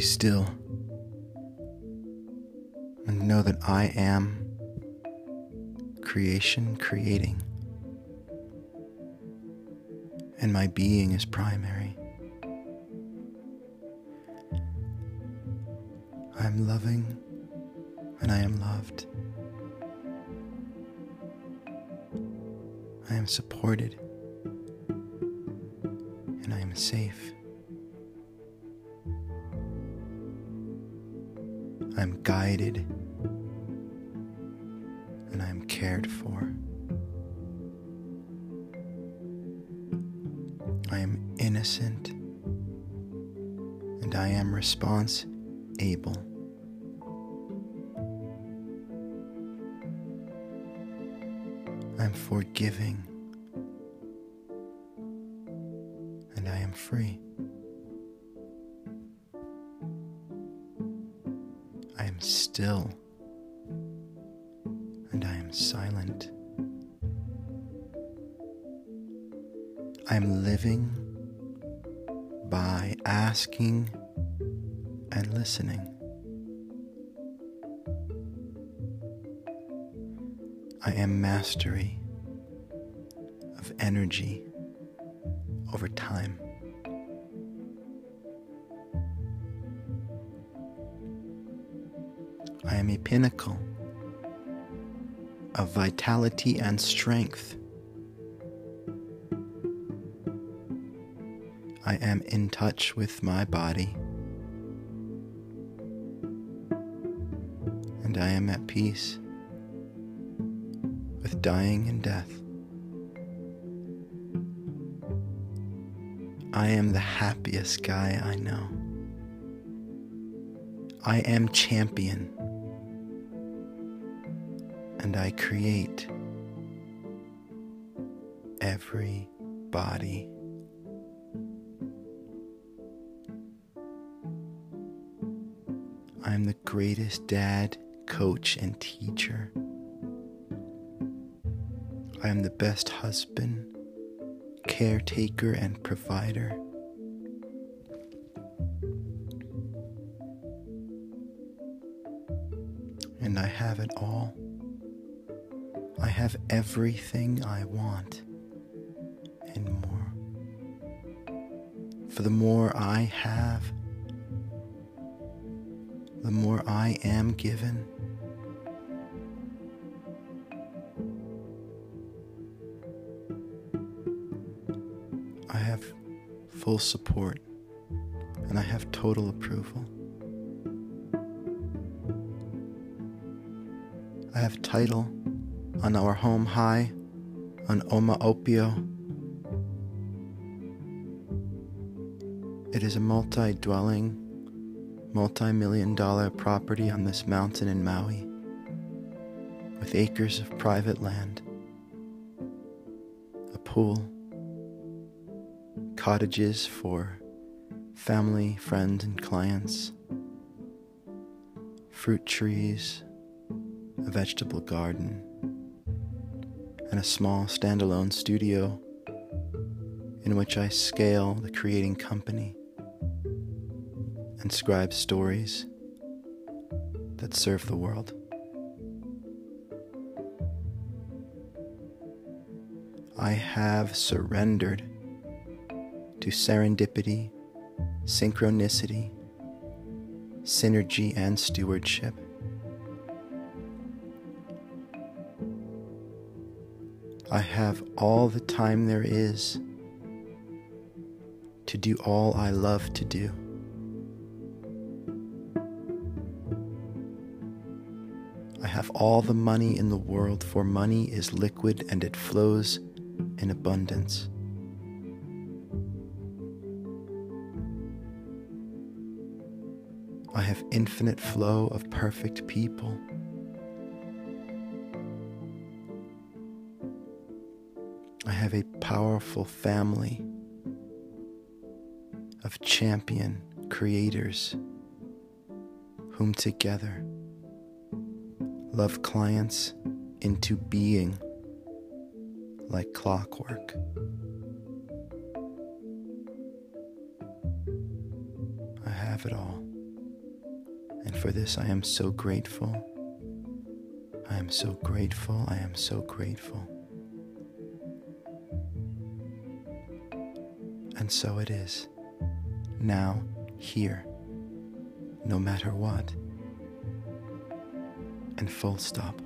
be still and know that I am creation creating, and my being is primary. I am loving and I am loved. I am supported and I am safe. I'm guided and I am cared for. I am innocent and I am response able. I'm forgiving and I am free. Still and I am silent. I am living by asking and listening. I am mastery of energy over time. I am a pinnacle of vitality and strength. I am in touch with my body. And I am at peace with dying and death. I am the happiest guy I know. I am champion. And I create every body. I'm the greatest dad, coach, and teacher. I am the best husband, caretaker, and provider. And I have it all. Have everything I want and more. For the more I have, the more I am given. I have full support and I have total approval. I have title on our home high on Omaopio. It is a multi dwelling, multi million dollar property on this mountain in Maui with acres of private land, a pool, cottages for family, friends, and clients, fruit trees, a vegetable garden, and a small standalone studio in which I scale the creating company and scribe stories that serve the world. I have surrendered to serendipity, synchronicity, synergy, and stewardship. I have all the time there is to do all I love to do. I have all the money in the world, for money is liquid and it flows in abundance. I have infinite flow of perfect people. I have a powerful family of champion creators whom together love clients into being like clockwork. I have it all. And for this I am so grateful. I am so grateful. I am so grateful. And so it is. Now, here, no matter what. And full stop.